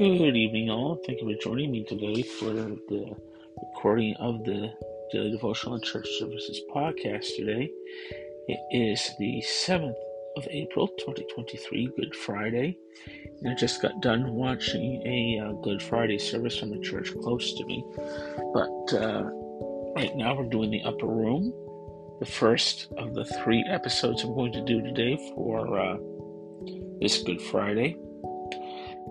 Good evening, all. Thank you for joining me today for the recording of the Daily Devotional and Church Services podcast today. It is the 7th of April, 2023, Good Friday. And I just got done watching a uh, Good Friday service from the church close to me. But uh, right now we're doing the upper room, the first of the three episodes I'm going to do today for uh, this Good Friday.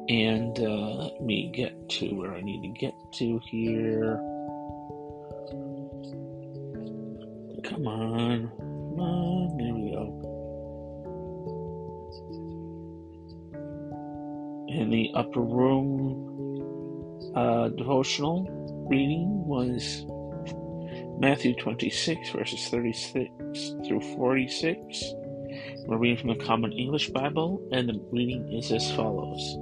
And uh, let me get to where I need to get to here. Come on. Come on. There we go. In the upper room uh, devotional reading was Matthew 26, verses 36 through 46. We're reading from the Common English Bible, and the reading is as follows.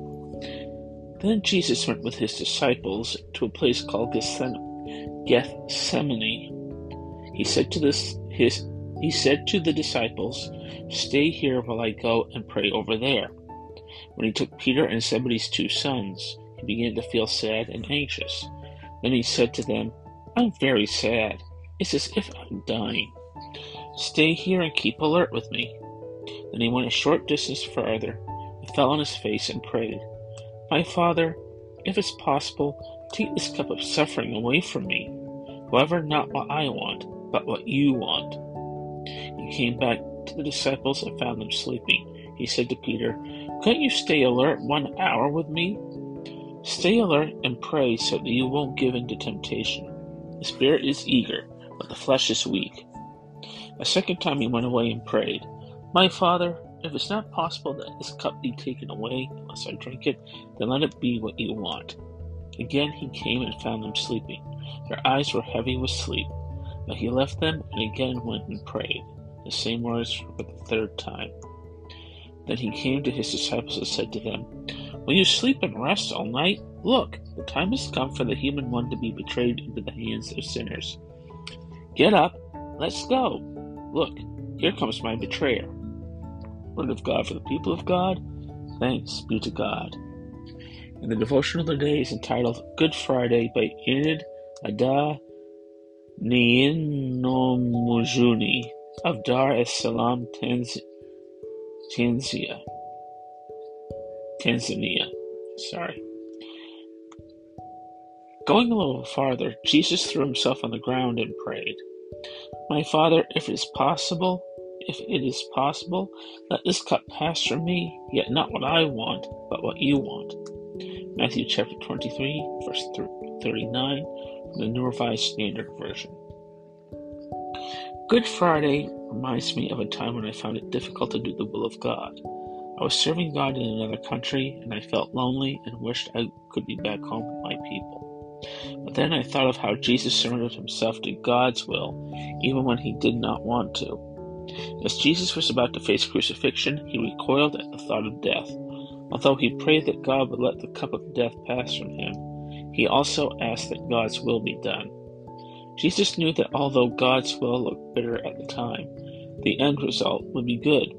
Then Jesus went with his disciples to a place called Gethsemane. He said to this his he said to the disciples, Stay here while I go and pray over there. When he took Peter and Zebedee's two sons, he began to feel sad and anxious. Then he said to them, I'm very sad. It's as if I'm dying. Stay here and keep alert with me. Then he went a short distance farther, and fell on his face and prayed. My Father, if it's possible, take this cup of suffering away from me. However, not what I want, but what you want. He came back to the disciples and found them sleeping. He said to Peter, Couldn't you stay alert one hour with me? Stay alert and pray so that you won't give in to temptation. The spirit is eager, but the flesh is weak. A second time he went away and prayed, My Father, if it's not possible that this cup be taken away unless I drink it, then let it be what you want. Again he came and found them sleeping. Their eyes were heavy with sleep. But he left them and again went and prayed, the same words for the third time. Then he came to his disciples and said to them, Will you sleep and rest all night? Look, the time has come for the human one to be betrayed into the hands of sinners. Get up, let's go. Look, here comes my betrayer. Word of God for the people of God. Thanks be to God. And the devotion of the day is entitled Good Friday by Enid Ada Niinomujuni of Dar es Salaam, Tanz- Tanzania. Tanzania. Sorry. Going a little farther, Jesus threw himself on the ground and prayed, My Father, if it is possible, if it is possible, let this cup pass from me, yet not what I want, but what you want. Matthew chapter 23, verse 39, from the New Revised Standard Version. Good Friday reminds me of a time when I found it difficult to do the will of God. I was serving God in another country, and I felt lonely and wished I could be back home with my people. But then I thought of how Jesus surrendered himself to God's will, even when he did not want to. As Jesus was about to face crucifixion, he recoiled at the thought of death. Although he prayed that God would let the cup of death pass from him, he also asked that God's will be done. Jesus knew that although God's will looked bitter at the time, the end result would be good.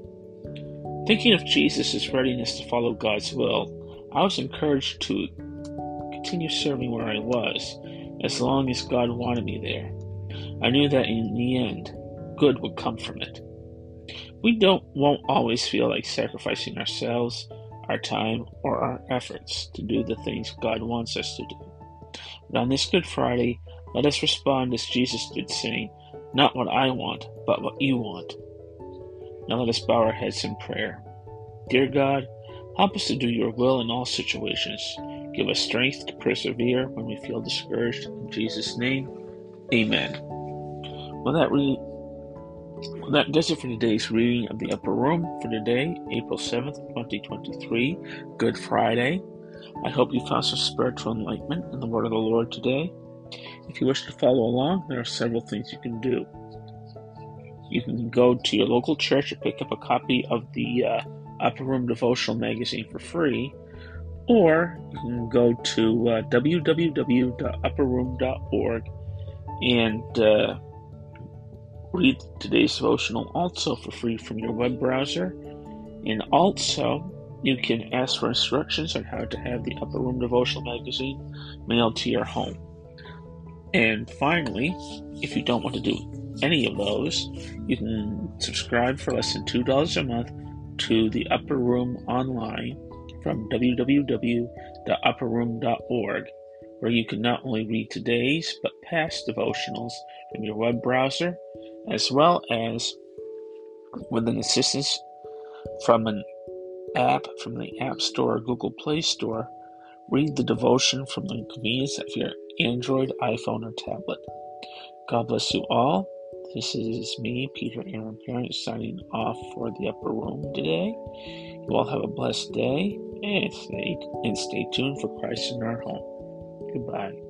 Thinking of Jesus' readiness to follow God's will, I was encouraged to continue serving where I was, as long as God wanted me there. I knew that in the end, good would come from it. We don't won't always feel like sacrificing ourselves, our time, or our efforts to do the things God wants us to do. But on this Good Friday, let us respond as Jesus did, saying, Not what I want, but what you want. Now let us bow our heads in prayer. Dear God, help us to do your will in all situations. Give us strength to persevere when we feel discouraged. In Jesus' name, amen. Well, that really well, that does it for today's reading of the Upper Room for today, April 7th, 2023, Good Friday. I hope you found some spiritual enlightenment in the Word of the Lord today. If you wish to follow along, there are several things you can do. You can go to your local church and pick up a copy of the uh, Upper Room Devotional Magazine for free, or you can go to uh, www.upperroom.org and uh, read today's devotional also for free from your web browser. And also, You can ask for instructions on how to have the Upper Room Devotional Magazine mailed to your home. And finally, if you don't want to do any of those, you can subscribe for less than $2 a month to the Upper Room online from www.upperroom.org, where you can not only read today's but past devotionals from your web browser, as well as with an assistance from an app from the App Store or Google Play Store, read the devotion from the convenience of your Android, iPhone, or tablet. God bless you all. This is me, Peter Aaron Parent, signing off for the upper room today. You all have a blessed day and stay, and stay tuned for Christ in our home. Goodbye.